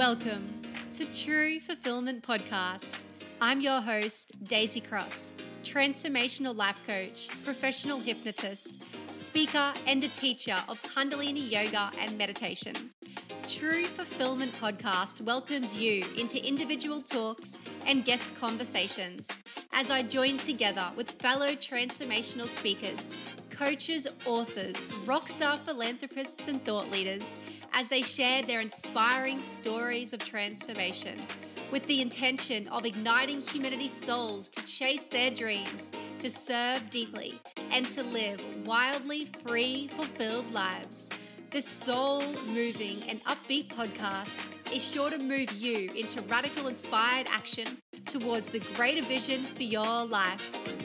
Welcome to True Fulfillment Podcast. I'm your host, Daisy Cross, transformational life coach, professional hypnotist, speaker, and a teacher of Kundalini yoga and meditation. True Fulfillment Podcast welcomes you into individual talks and guest conversations as I join together with fellow transformational speakers, coaches, authors, rockstar philanthropists, and thought leaders as they share their inspiring stories of transformation with the intention of igniting humanity's souls to chase their dreams, to serve deeply, and to live wildly free, fulfilled lives. This soul moving and upbeat podcast is sure to move you into radical inspired action towards the greater vision for your life.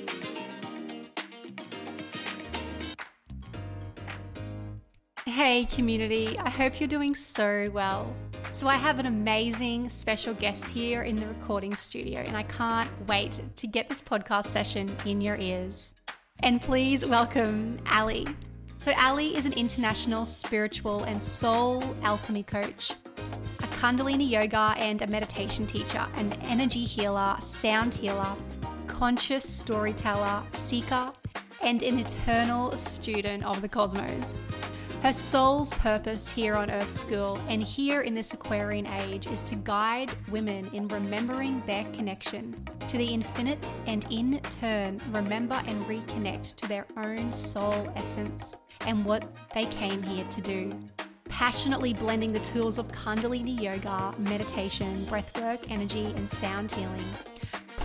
Hey, community, I hope you're doing so well. So, I have an amazing special guest here in the recording studio, and I can't wait to get this podcast session in your ears. And please welcome Ali. So, Ali is an international spiritual and soul alchemy coach, a Kundalini yoga and a meditation teacher, an energy healer, sound healer, conscious storyteller, seeker, and an eternal student of the cosmos. Her soul's purpose here on Earth School and here in this Aquarian age is to guide women in remembering their connection to the infinite and in turn remember and reconnect to their own soul essence and what they came here to do. Passionately blending the tools of Kundalini yoga, meditation, breathwork, energy, and sound healing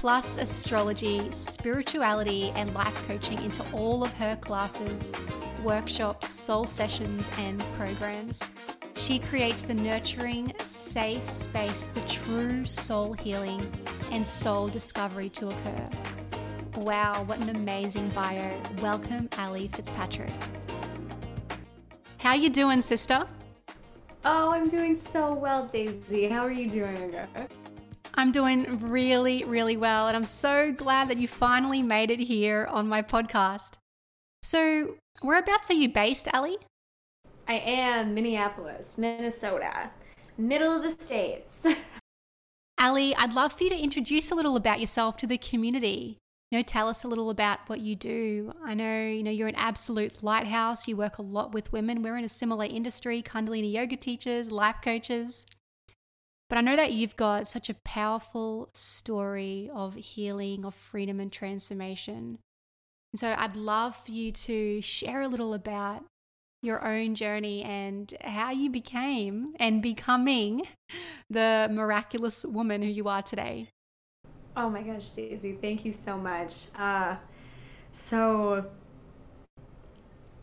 plus astrology, spirituality, and life coaching into all of her classes, workshops, soul sessions, and programs. She creates the nurturing, safe space for true soul healing and soul discovery to occur. Wow, what an amazing bio. Welcome, Ali Fitzpatrick. How you doing, sister? Oh, I'm doing so well, Daisy. How are you doing? I'm doing really, really well, and I'm so glad that you finally made it here on my podcast. So, whereabouts are you based, Ali? I am Minneapolis, Minnesota, middle of the states. Ali, I'd love for you to introduce a little about yourself to the community. You know, tell us a little about what you do. I know, you know, you're an absolute lighthouse. You work a lot with women. We're in a similar industry, Kundalini yoga teachers, life coaches. But I know that you've got such a powerful story of healing, of freedom and transformation. And so I'd love for you to share a little about your own journey and how you became and becoming the miraculous woman who you are today. Oh my gosh, Daisy, thank you so much. Uh, so,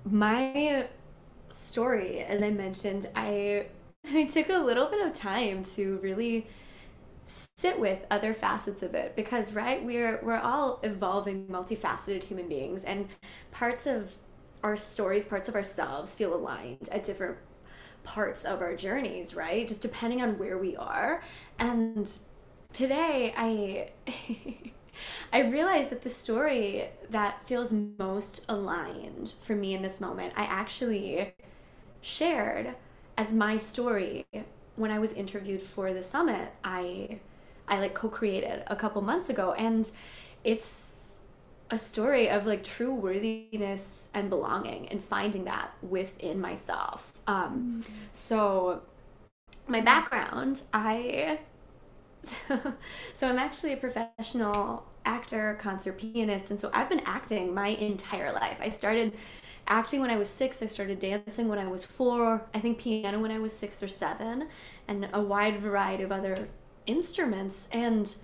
my story, as I mentioned, I I took a little bit of time to really sit with other facets of it because right we're we're all evolving multifaceted human beings and parts of our stories parts of ourselves feel aligned at different parts of our journeys right? Just depending on where we are. And today i I realized that the story that feels most aligned for me in this moment, I actually shared as my story when I was interviewed for the summit, I I like co-created a couple months ago and it's a story of like true worthiness and belonging and finding that within myself. Um mm-hmm. so my background, I so I'm actually a professional actor, concert pianist, and so I've been acting my entire life. I started acting when I was six. I started dancing when I was four. I think piano when I was six or seven, and a wide variety of other instruments. And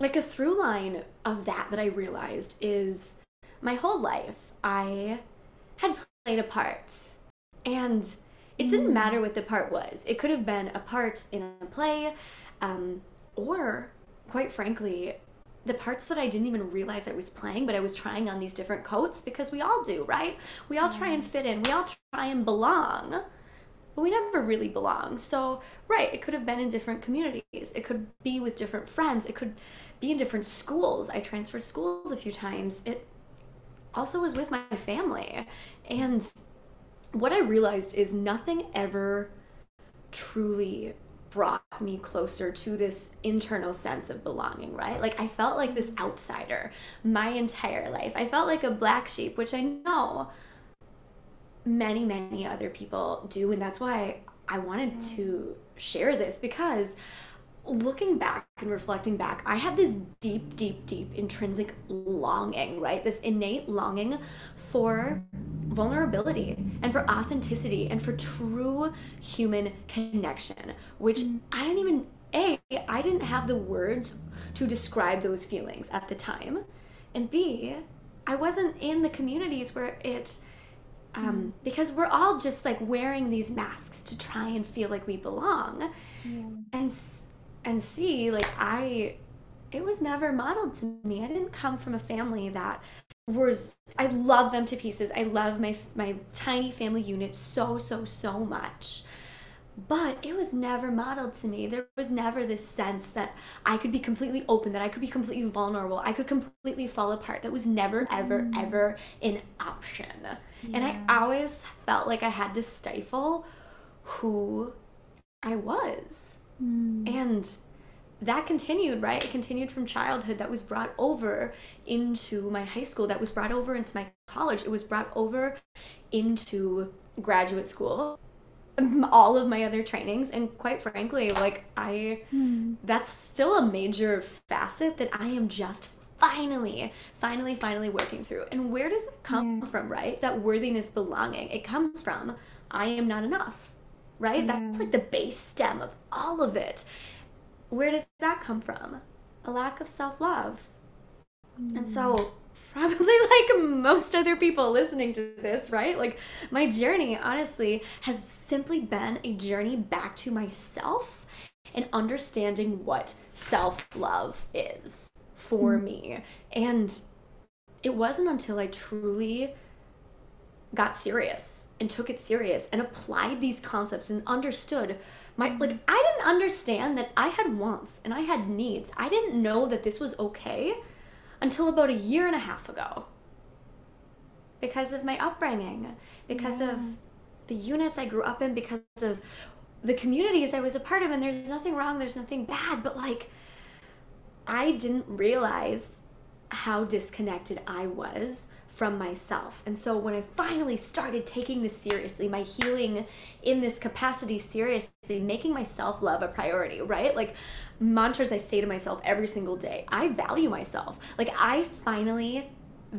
like a through line of that that I realized is my whole life I had played a part. And it didn't mm. matter what the part was. It could have been a part in a play, um, or quite frankly, the parts that I didn't even realize I was playing, but I was trying on these different coats because we all do, right? We all try and mm. fit in, we all try and belong, but we never really belong. So, right, it could have been in different communities, it could be with different friends, it could be in different schools. I transferred schools a few times. It also was with my family. And what I realized is nothing ever truly brought me closer to this internal sense of belonging, right? Like I felt like this outsider my entire life. I felt like a black sheep, which I know many, many other people do. And that's why I wanted to share this because looking back and reflecting back, I had this deep, deep, deep intrinsic longing, right? This innate longing for vulnerability and for authenticity and for true human connection, which I didn't even, A, I didn't have the words to describe those feelings at the time. And B, I wasn't in the communities where it, um, because we're all just like wearing these masks to try and feel like we belong. Yeah. And and see like I, it was never modeled to me. I didn't come from a family that was I love them to pieces. I love my my tiny family unit so so so much. But it was never modeled to me. There was never this sense that I could be completely open, that I could be completely vulnerable, I could completely fall apart. That was never, ever, mm. ever an option. Yeah. And I always felt like I had to stifle who I was. Mm. And that continued, right? It continued from childhood. That was brought over into my high school. That was brought over into my college. It was brought over into graduate school. All of my other trainings. And quite frankly, like, I, hmm. that's still a major facet that I am just finally, finally, finally working through. And where does that come yeah. from, right? That worthiness, belonging. It comes from I am not enough, right? Yeah. That's like the base stem of all of it where does that come from? A lack of self love. Mm. And so, probably like most other people listening to this, right? Like, my journey, honestly, has simply been a journey back to myself and understanding what self love is for mm. me. And it wasn't until I truly got serious and took it serious and applied these concepts and understood my like mm-hmm. I didn't understand that I had wants and I had needs. I didn't know that this was okay until about a year and a half ago. Because of my upbringing, because yeah. of the units I grew up in, because of the communities I was a part of, and there's nothing wrong, there's nothing bad, but like I didn't realize how disconnected I was from myself. And so when I finally started taking this seriously, my healing in this capacity seriously, making my self love a priority, right? Like mantras I say to myself every single day I value myself. Like I finally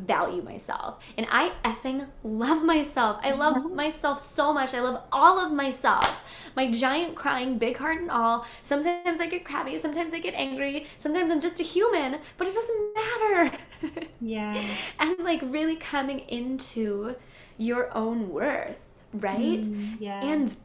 value myself. And I effing love myself. I love mm-hmm. myself so much. I love all of myself. My giant crying, big heart and all. Sometimes I get crabby, sometimes I get angry, sometimes I'm just a human, but it doesn't matter. Yeah. and like really coming into your own worth, right? Mm, yeah. And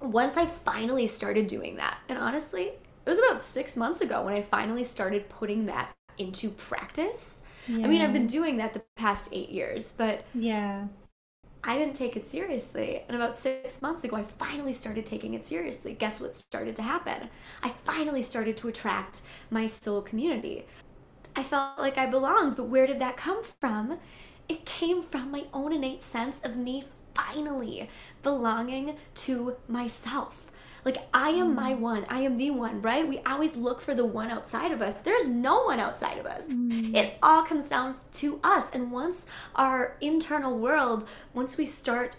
once I finally started doing that, and honestly, it was about six months ago when I finally started putting that into practice yeah. I mean, I've been doing that the past eight years, but yeah, I didn't take it seriously. And about six months ago, I finally started taking it seriously. Guess what started to happen? I finally started to attract my soul community. I felt like I belonged, but where did that come from? It came from my own innate sense of me finally belonging to myself. Like, I am my mm. one. I am the one, right? We always look for the one outside of us. There's no one outside of us. Mm. It all comes down to us. And once our internal world, once we start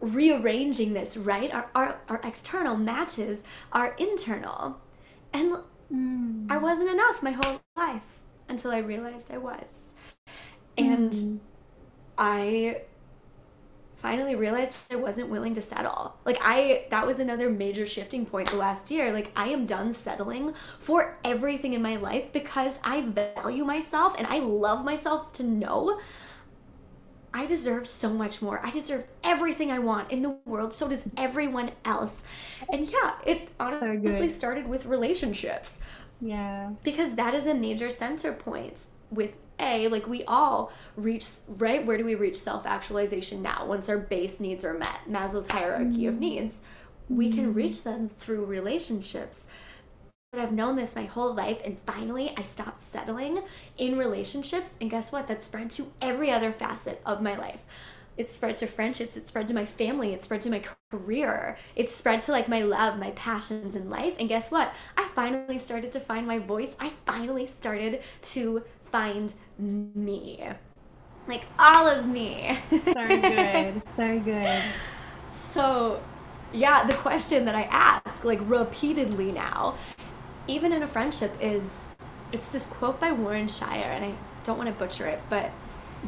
rearranging this, right? Our, our, our external matches our internal. And mm. I wasn't enough my whole life until I realized I was. And mm. I finally realized I wasn't willing to settle. Like I that was another major shifting point the last year. Like I am done settling for everything in my life because I value myself and I love myself to know I deserve so much more. I deserve everything I want in the world. So does everyone else. And yeah, it honestly so started with relationships. Yeah. Because that is a major center point with a like we all reach right where do we reach self-actualization now once our base needs are met maslow's hierarchy mm. of needs we can mm-hmm. reach them through relationships but I've known this my whole life, and finally I stopped settling in relationships. And guess what? That spread to every other facet of my life it spread to friendships it spread to my family it spread to my career it spread to like my love my passions in life and guess what i finally started to find my voice i finally started to find me like all of me so good so good so yeah the question that i ask like repeatedly now even in a friendship is it's this quote by Warsan Shire and i don't want to butcher it but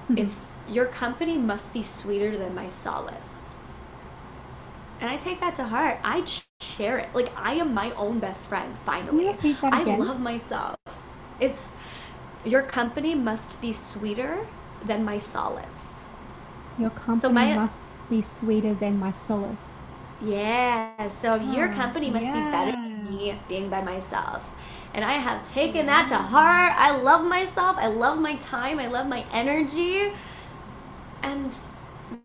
it's your company must be sweeter than my solace. And I take that to heart. I share it. Like I am my own best friend finally. I love myself. It's your company must be sweeter than my solace. Your company so my, must be sweeter than my solace. Yeah. So oh, your company must yeah. be better than me being by myself. And I have taken that to heart. I love myself. I love my time. I love my energy. And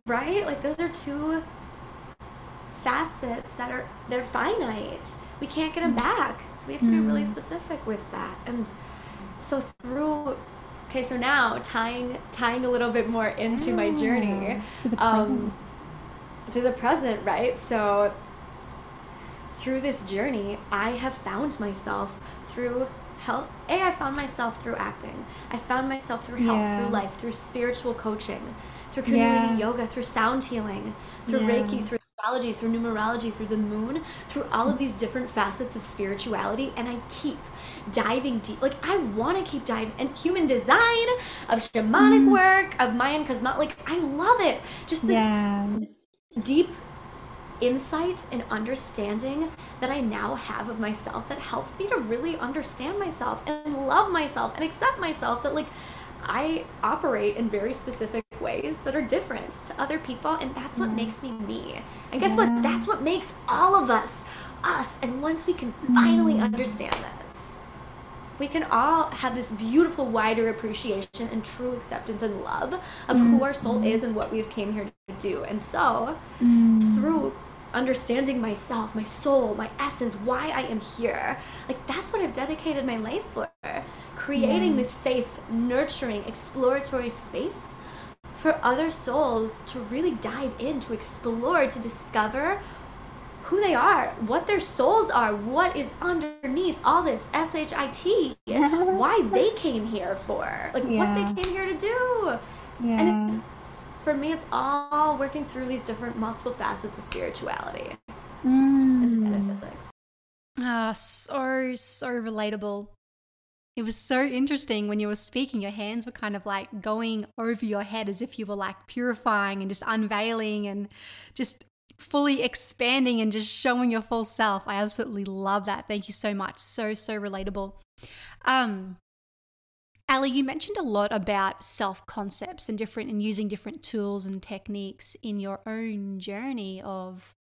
right? Like those are two facets that are they're finite. We can't get them back. So we have to be really mm. specific with that. And so through okay, so now tying tying a little bit more into my journey to the um, to the present, right? So through this journey, I have found myself through health. A, I found myself through acting. I found myself through health, yeah. through life, through spiritual coaching, through community yeah. yoga, through sound healing, through yeah. Reiki, through astrology, through numerology, through the moon, through all of these different facets of spirituality. And I keep diving deep. Like, I want to keep diving. And human design, of shamanic mm. work, of Mayan cosmology. Like, I love it. Just this, this deep insight and understanding that I now have of myself that helps me to really understand myself and love myself and accept myself that like I operate in very specific ways that are different to other people and that's what makes me me. And guess yeah. what? That's what makes all of us us. And once we can finally mm. understand this, we can all have this beautiful wider appreciation and true acceptance and love of mm. who our soul mm-hmm. is and what we've came here to do. And so, mm. through understanding myself, my soul, my essence, why I am here. Like that's what I've dedicated my life for. Creating yeah. this safe, nurturing, exploratory space for other souls to really dive in, to explore, to discover who they are, what their souls are, what is underneath all this SHIT, why they came here for, like yeah. what they came here to do. Yeah. And it's for me, it's all working through these different multiple facets of spirituality mm. and metaphysics. Ah, so, so relatable. It was so interesting when you were speaking, your hands were kind of like going over your head as if you were like purifying and just unveiling and just fully expanding and just showing your full self. I absolutely love that. Thank you so much. So, so relatable. Um, Ali, you mentioned a lot about self concepts and different and using different tools and techniques in your own journey of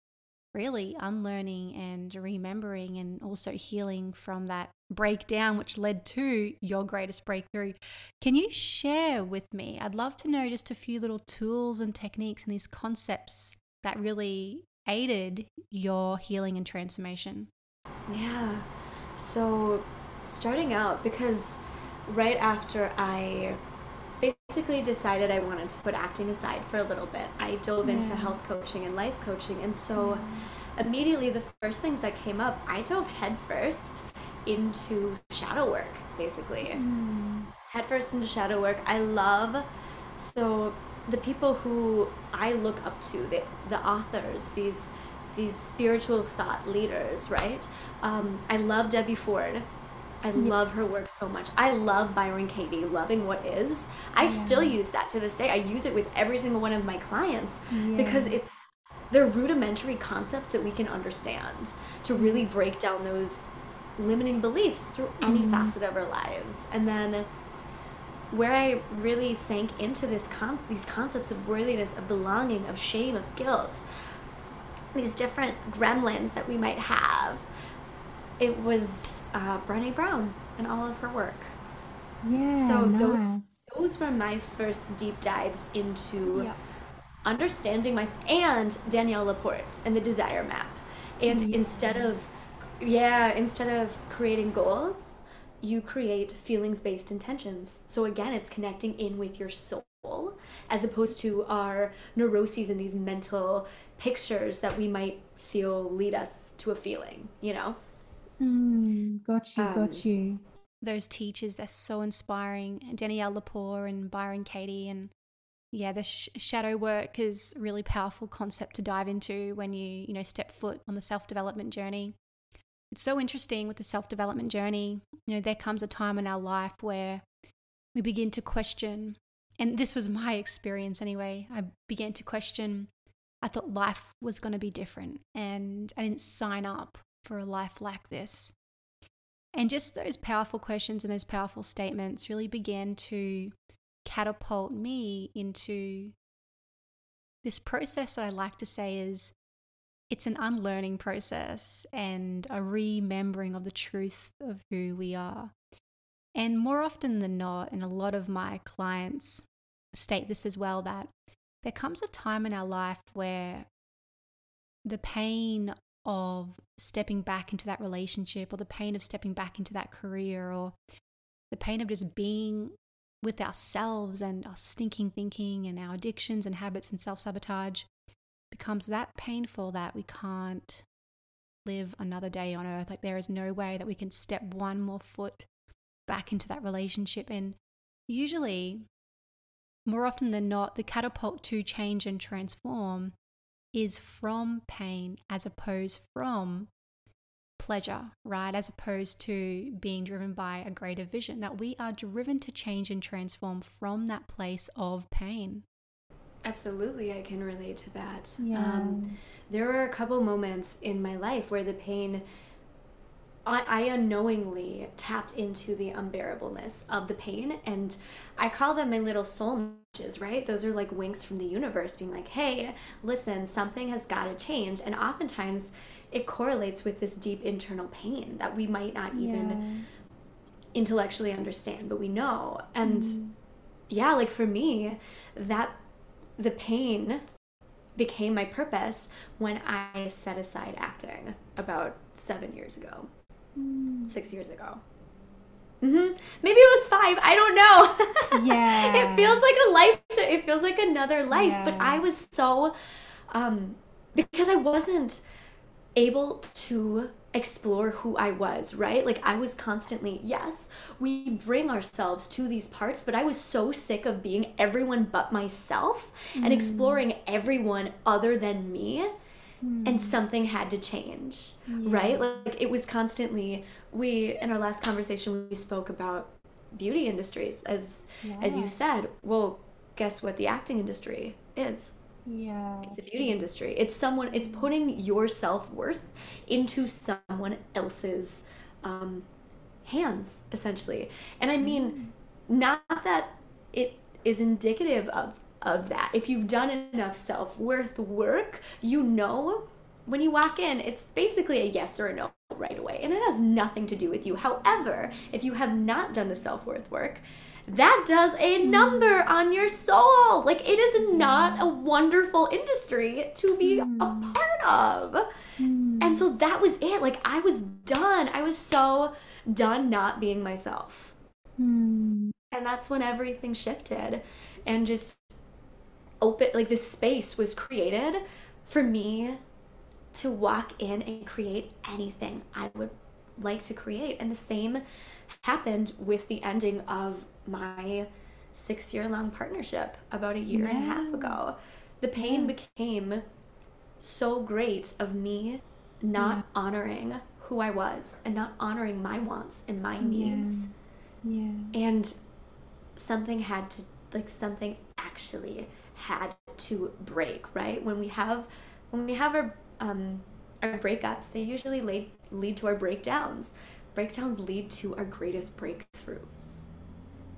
really unlearning and remembering and also healing from that breakdown, which led to your greatest breakthrough. Can you share with me? I'd love to know just a few little tools and techniques and these concepts that really aided your healing and transformation. Yeah. So, starting out, because right after I basically decided I wanted to put acting aside for a little bit, I dove into mm. health coaching and life coaching. And so mm. immediately the first things that came up, I dove headfirst into shadow work, basically. Mm. Headfirst into shadow work. I love so the people who I look up to, the the authors, these these spiritual thought leaders, right? Um, I love Debbie Ford. I love her work so much. I love Byron Katie, loving what is. I yeah. still use that to this day. I use it with every single one of my clients yeah. because it's they're rudimentary concepts that we can understand to really break down those limiting beliefs through any mm. facet of our lives. And then where I really sank into this con- these concepts of worthiness, of belonging, of shame, of guilt, these different gremlins that we might have it was uh, Brene Brown and all of her work. Yeah. So nice. those those were my first deep dives into yeah. understanding myself and Danielle Laporte and the Desire Map. And yeah. instead of yeah, instead of creating goals, you create feelings based intentions. So again, it's connecting in with your soul as opposed to our neuroses and these mental pictures that we might feel lead us to a feeling, you know? Mm, got you, Um, got you. Those teachers, they're so inspiring. Danielle Laporte and Byron Katie. And yeah, the sh- shadow work is a really powerful concept to dive into when you, you know, step foot on the self development journey. It's so interesting with the self development journey. You know, there comes a time in our life where we begin to question, and this was my experience anyway. I began to question. I thought life was going to be different, and I didn't sign up for a life like this. And just those powerful questions and those powerful statements really began to catapult me into this process that I like to say is it's an unlearning process and a remembering of the truth of who we are. And more often than not, and a lot of my clients state this as well, that there comes a time in our life where the pain of stepping back into that relationship or the pain of stepping back into that career or the pain of just being with ourselves and our stinking thinking and our addictions and habits and self sabotage becomes that painful that we can't live another day on earth. Like, there is no way that we can step one more foot back into that relationship. And usually, more often than not, the catapult to change and transform is from pain as opposed from pleasure, right? As opposed to being driven by a greater vision, that we are driven to change and transform from that place of pain. Absolutely, I can relate to that. Yeah. Um, there were a couple moments in my life where the pain, I, I unknowingly tapped into the unbearableness of the pain, and I call them my little soul nudges, right? Those are like winks from the universe being like, hey, listen, something has got to change. And oftentimes it correlates with this deep internal pain that we might not even intellectually understand, but we know. And Mm. yeah, like for me, that the pain became my purpose when I set aside acting about seven years ago, Mm. six years ago. hmm Maybe it was five. I don't know. Yeah. it feels like a life. It feels like another life. But I was so, um, because I wasn't able to explore who I was, right? Like I was constantly, yes, we bring ourselves to these parts, but I was so sick of being everyone but myself and mm. exploring everyone other than me. And mm. something had to change, right? Like it was constantly we in our last conversation we spoke about beauty industries as as you said. Well, guess what the acting industry is? Yeah. It's a beauty industry. It's someone. It's putting your self worth into someone else's um, hands, essentially. And I mean, not that it is indicative of of that. If you've done enough self worth work, you know when you walk in, it's basically a yes or a no right away, and it has nothing to do with you. However, if you have not done the self worth work, that does a hmm. number on your soul. Like it is hmm. not a wonderful industry to be a hmm. part of. And so that was it. Like I was done. I was so done not being myself. And that's when everything shifted and just open like this space was created for me to walk in and create anything I would like to create. And the same happened with the ending of my six year long partnership about a year and a half ago. The pain became so great of me not honoring who I was and not honoring my wants and my needs. Yeah. And something had to, like, something actually had to break, right? When we have, when we have our, um, our breakups, they usually lead, lead to our breakdowns. Breakdowns lead to our greatest breakthroughs.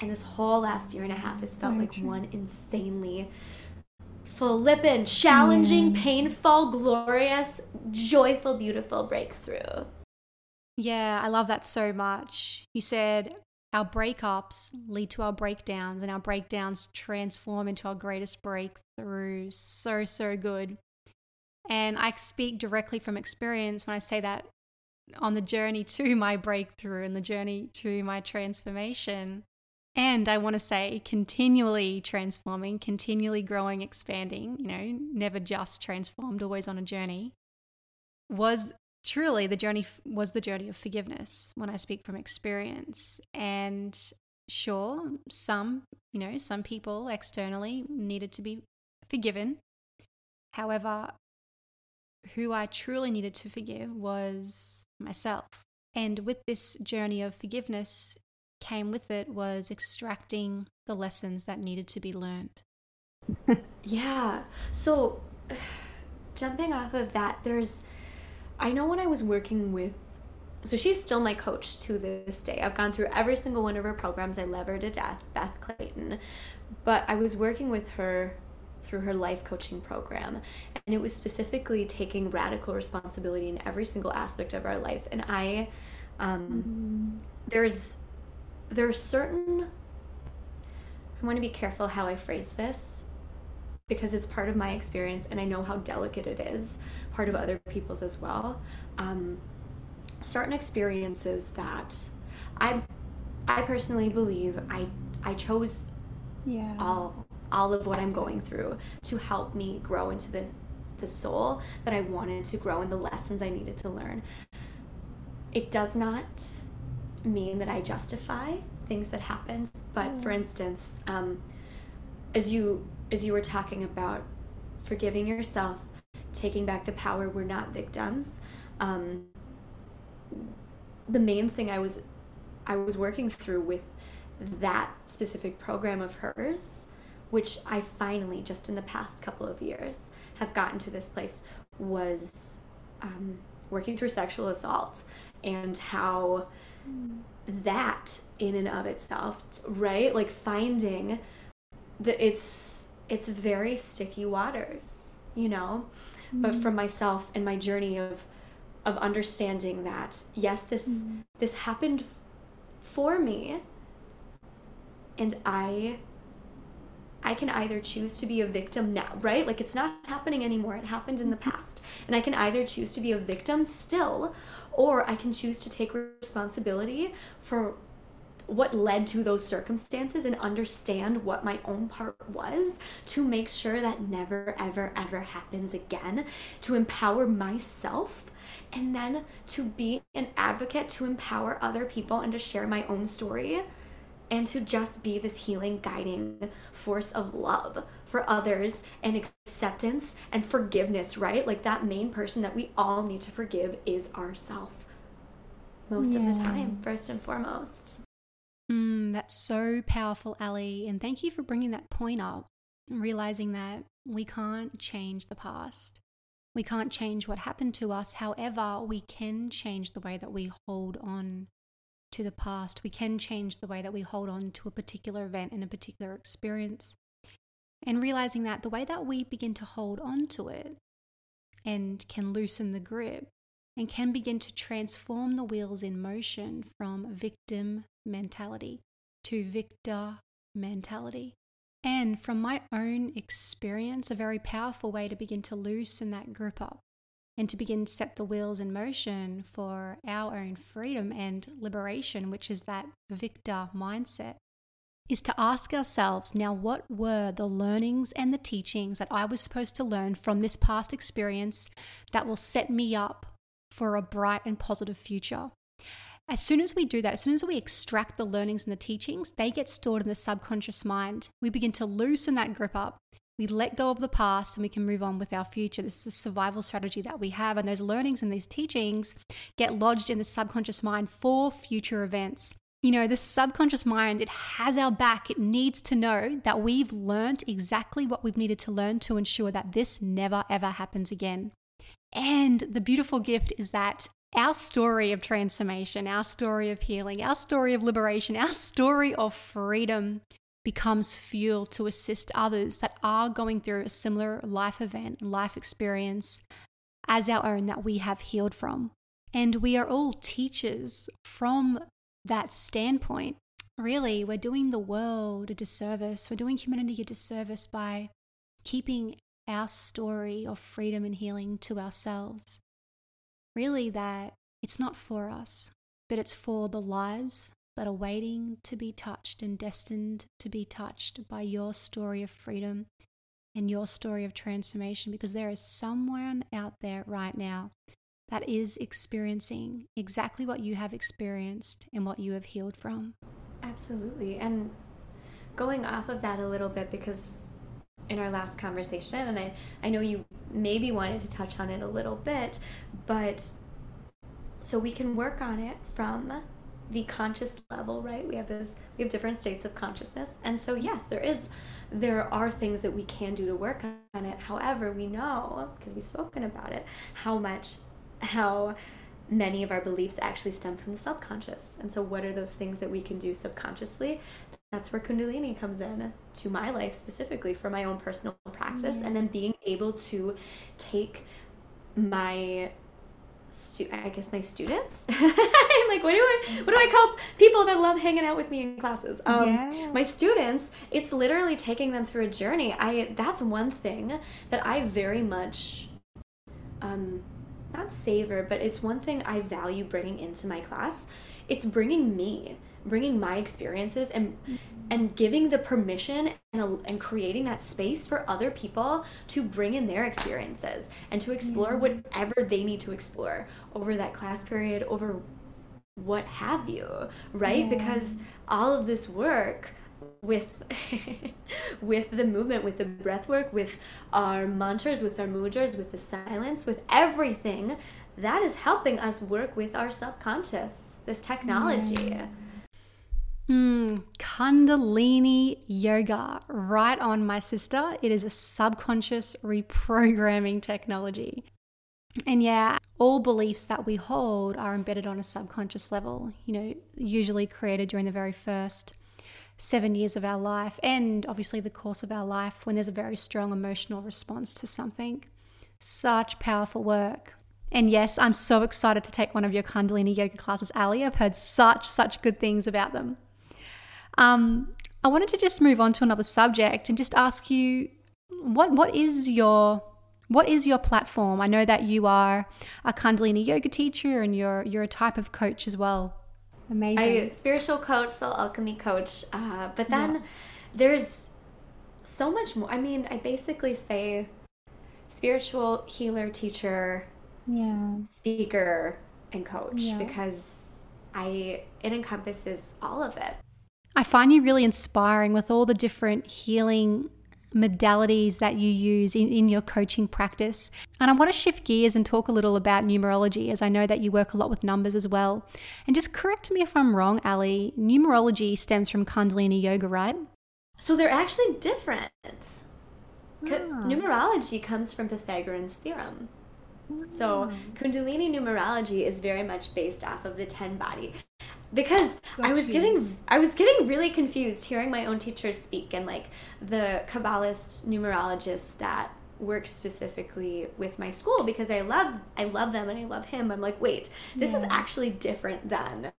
And this whole last year and a half has felt like one insanely flippin', challenging, Yeah. painful, glorious, joyful, beautiful breakthrough. Yeah, I love that so much. You said our breakups lead to our breakdowns, and our breakdowns transform into our greatest breakthroughs. So, so good. And I speak directly from experience when I say that on the journey to my breakthrough and the journey to my transformation. And I want to say, continually transforming, continually growing, expanding, you know, never just transformed, always on a journey, was truly the journey was the journey of forgiveness when I speak from experience. And sure, some, you know, some people externally needed to be forgiven. However, who I truly needed to forgive was myself. And with this journey of forgiveness came with it was extracting the lessons that needed to be learned. yeah. So jumping off of that, there's I know when I was working with so she's still my coach to this day. I've gone through every single one of her programs. I love her to death, Beth Clayton. But I was working with her through her life coaching program. And it was specifically taking radical responsibility in every single aspect of our life. And I, um, mm-hmm. there's, there's certain, I want to be careful how I phrase this because it's part of my experience and I know how delicate it is, part of other people's as well. Um, certain experiences that I, I personally believe I, I chose yeah. all all of what I'm going through to help me grow into the the soul that I wanted to grow and the lessons I needed to learn. It does not mean that I justify things that happened, but mm. for instance, um, as you as you were talking about forgiving yourself, taking back the power, we're not victims. Um, the main thing I was I was working through with that specific program of hers which I finally, just in the past couple of years, have gotten to this place, was um, working through sexual assault and how that in and of itself, right? Like finding that it's it's very sticky waters, you know. Mm-hmm. But for myself and my journey of of understanding that yes, this mm-hmm. this happened for me, and I I can either choose to be a victim now, right? Like it's not happening anymore. It happened in the mm-hmm. past. And I can either choose to be a victim still, or I can choose to take responsibility for what led to those circumstances and understand what my own part was to make sure that never, ever, ever happens again, to empower myself and then to be an advocate to empower other people and to share my own story and to just be this healing, guiding force of love for others and acceptance and forgiveness, right? Like that main person that we all need to forgive is ourself most yeah. of the time, first and foremost. Mm, that's so powerful, Ali. And thank you for bringing that point up, realizing that we can't change the past. We can't change what happened to us. However, we can change the way that we hold on to the past, we can change the way that we hold on to a particular event and a particular experience. And realizing that the way that we begin to hold on to it and can loosen the grip and can begin to transform the wheels in motion from victim mentality to victor mentality. And from my own experience, a very powerful way to begin to loosen that grip up and to begin to set the wheels in motion for our own freedom and liberation, which is that victor mindset, is to ask ourselves now what were the learnings and the teachings that I was supposed to learn from this past experience that will set me up for a bright and positive future? As soon as we do that, as soon as we extract the learnings and the teachings, they get stored in the subconscious mind. We begin to loosen that grip up we let go of the past and we can move on with our future. This is a survival strategy that we have, and those learnings and these teachings get lodged in the subconscious mind for future events. You know, the subconscious mind, it has our back. It needs to know that we've learned exactly what we've needed to learn to ensure that this never ever happens again. And the beautiful gift is that our story of transformation, our story of healing, our story of liberation, our story of freedom becomes fuel to assist others that are going through a similar life event, life experience as our own that we have healed from. And we are all teachers from that standpoint. Really, we're doing the world a disservice, we're doing humanity a disservice by keeping our story of freedom and healing to ourselves. Really, that it's not for us, but it's for the lives that are waiting to be touched and destined to be touched by your story of freedom and your story of transformation because there is someone out there right now that is experiencing exactly what you have experienced and what you have healed from. Absolutely. And going off of that a little bit, because in our last conversation, and I, I know you maybe wanted to touch on it a little bit, but so we can work on it from the conscious level, right? We have those we have different states of consciousness. And so yes, there is there are things that we can do to work on it. However, we know because we've spoken about it how much how many of our beliefs actually stem from the subconscious. And so what are those things that we can do subconsciously? That's where Kundalini comes in to my life specifically for my own personal practice mm-hmm. and then being able to take my stu- I guess my students. I'm like, what do I what do I call people that love hanging out with me in classes? Um, yeah. My students. It's literally taking them through a journey. I that's one thing that I very much, um, not savor, but it's one thing I value bringing into my class. It's bringing me bringing my experiences and and giving the permission and, and creating that space for other people to bring in their experiences and to explore whatever they need to explore over that class period over what have you right yeah. because all of this work with with the movement with the breath work with our mantras with our mudras with the silence with everything that is helping us work with our subconscious this technology yeah. Mm, Kundalini yoga, right on, my sister. It is a subconscious reprogramming technology. And yeah, all beliefs that we hold are embedded on a subconscious level, you know, usually created during the very first seven years of our life and obviously the course of our life when there's a very strong emotional response to something. Such powerful work. And yes, I'm so excited to take one of your Kundalini yoga classes, Ali. I've heard such, such good things about them. Um, I wanted to just move on to another subject and just ask you what what is your what is your platform? I know that you are a Kundalini yoga teacher and you're you're a type of coach as well. Amazing. I spiritual coach, soul alchemy coach. Uh, but then yeah. there's so much more. I mean, I basically say spiritual healer, teacher, yeah, speaker, and coach yeah. because I it encompasses all of it. I find you really inspiring with all the different healing modalities that you use in, in your coaching practice. And I want to shift gears and talk a little about numerology, as I know that you work a lot with numbers as well. And just correct me if I'm wrong, Ali, numerology stems from Kundalini Yoga, right? So they're actually different. Ah. Numerology comes from Pythagorean's theorem. So, ah. Kundalini numerology is very much based off of the 10 body because I was getting I was getting really confused hearing my own teachers speak and like the Kabbalist numerologist that works specifically with my school because I love I love them and I love him. I'm like, wait, this yeah. is actually different than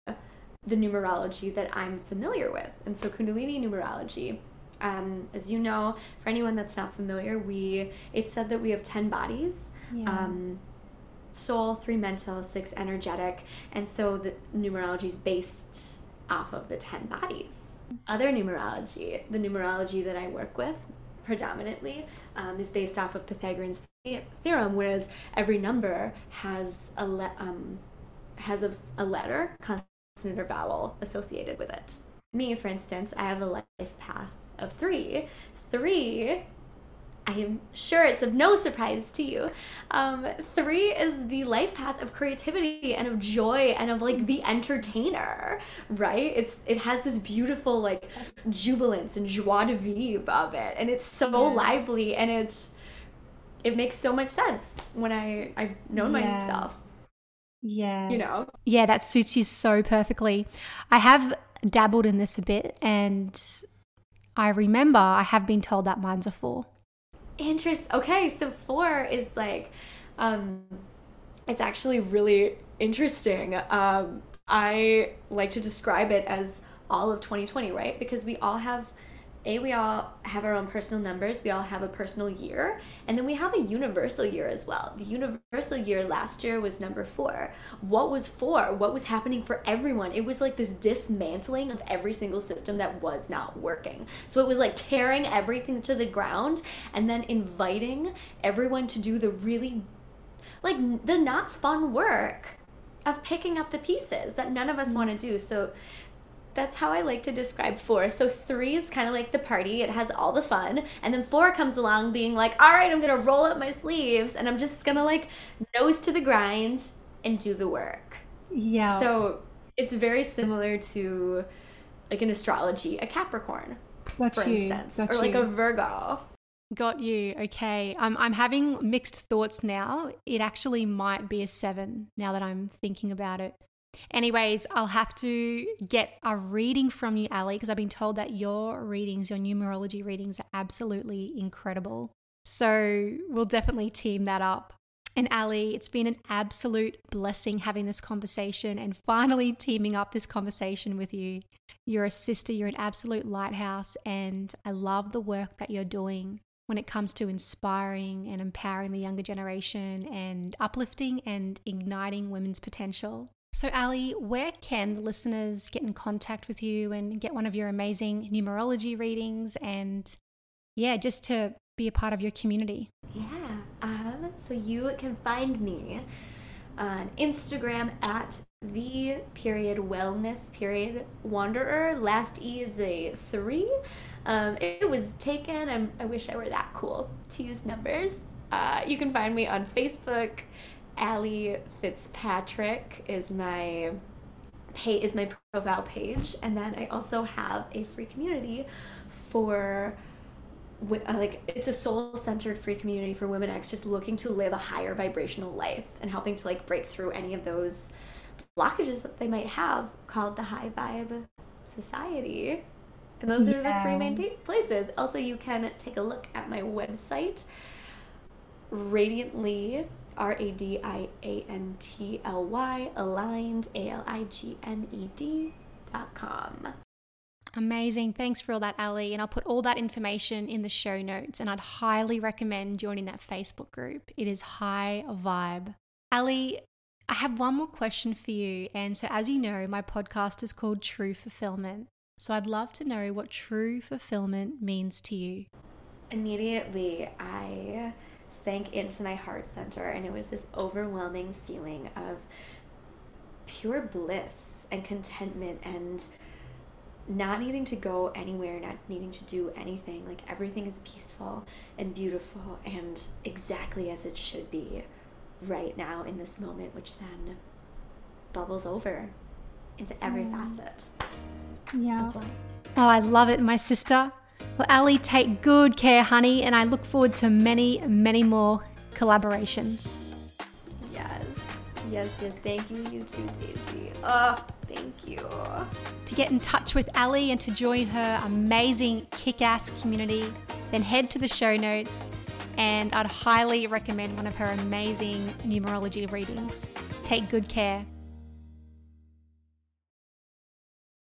the numerology that I'm familiar with. And so Kundalini numerology, um, as you know, for anyone that's not familiar, we it said that we have ten bodies. Yeah. Um, soul, three mental, six energetic. And so the numerology is based off of the 10 bodies. Other numerology, the numerology that I work with predominantly, um, is based off of Pythagorean's theorem, whereas every number has a le- um, has a, a letter, consonant or vowel associated with it. Me, for instance, I have a life path of three. Three I'm sure it's of no surprise to you. Um, three is the life path of creativity and of joy and of like the entertainer, right? It's it has this beautiful like jubilance and joie de vivre of it, and it's so yeah. lively and it's it makes so much sense when I I've known yeah. myself. Yeah. You know? Yeah, that suits you so perfectly. I have dabbled in this a bit and I remember I have been told that mine's a four. Interest okay so four is like um it's actually really interesting. Um i like to describe it as all of 2020 right? Because we all have a we all have our own personal numbers we all have a personal year and then we have a universal year as well. The universal year last year was number four. What was four? What was happening for everyone? It was like this dismantling of every single system that was not working. So it was like tearing everything to the ground and then inviting everyone to do the really like the not fun work of picking up the pieces that none of us mm. want to do. So that's how I like to describe four. So three is kind of like the party, it has all the fun. And then four comes along being like, all right, I'm going to roll up my sleeves and I'm just going to like nose to the grind and do the work. Yeah. So it's very similar to like an astrology, a Capricorn, Got for you. instance, Got or like you. a Virgo. Got you. Okay. I'm, I'm having mixed thoughts now. It actually might be a seven now that I'm thinking about it. Anyways, I'll have to get a reading from you, Ali, because I've been told that your readings, your numerology readings, are absolutely incredible. So we'll definitely team that up. And Ali, it's been an absolute blessing having this conversation and finally teaming up this conversation with you. You're a sister, you're an absolute lighthouse, and I love the work that you're doing when it comes to inspiring and empowering the younger generation and uplifting and igniting women's potential. So, Ali, where can the listeners get in contact with you and get one of your amazing numerology readings and, yeah, just to be a part of your community? Yeah. Um, so, you can find me on Instagram at the period wellness period wanderer. Last E is a three. Um, it was taken. I wish I were that cool to use numbers. Uh, you can find me on Facebook Ali Fitzpatrick is my pay is my profile page, and then I also have a free community for uh, like it's a soul centered free community for women X just looking to live a higher vibrational life and helping to like break through any of those blockages that they might have called the high vibe society. And those yeah. are the three main places. Also, you can take a look at my website, Radiantly R A D I A N T L Y, aligned, A L I G N E D dot com. Amazing. Thanks for all that, Ali. And I'll put all that information in the show notes. And I'd highly recommend joining that Facebook group. It is high vibe. Ali, I have one more question for you. And so, as you know, my podcast is called True Fulfillment. So, I'd love to know what true fulfillment means to you. Immediately, I sank into my heart center, and it was this overwhelming feeling of pure bliss and contentment and not needing to go anywhere, not needing to do anything. Like everything is peaceful and beautiful and exactly as it should be right now in this moment, which then bubbles over into every mm. facet. Yeah. Oh, I love it, my sister. Well, Ali, take good care, honey, and I look forward to many, many more collaborations. Yes, yes, yes. Thank you, you too, Daisy. Oh, thank you. To get in touch with Ali and to join her amazing kick ass community, then head to the show notes and I'd highly recommend one of her amazing numerology readings. Take good care.